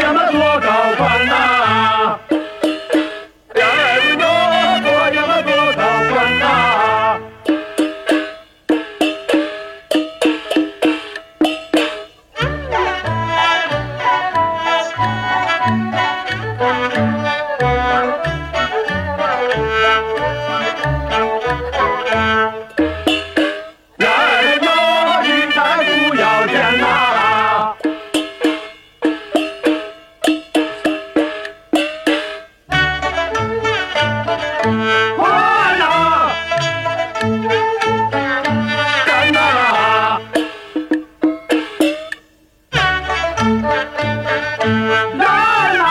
山と赤来啦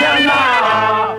啦啦啦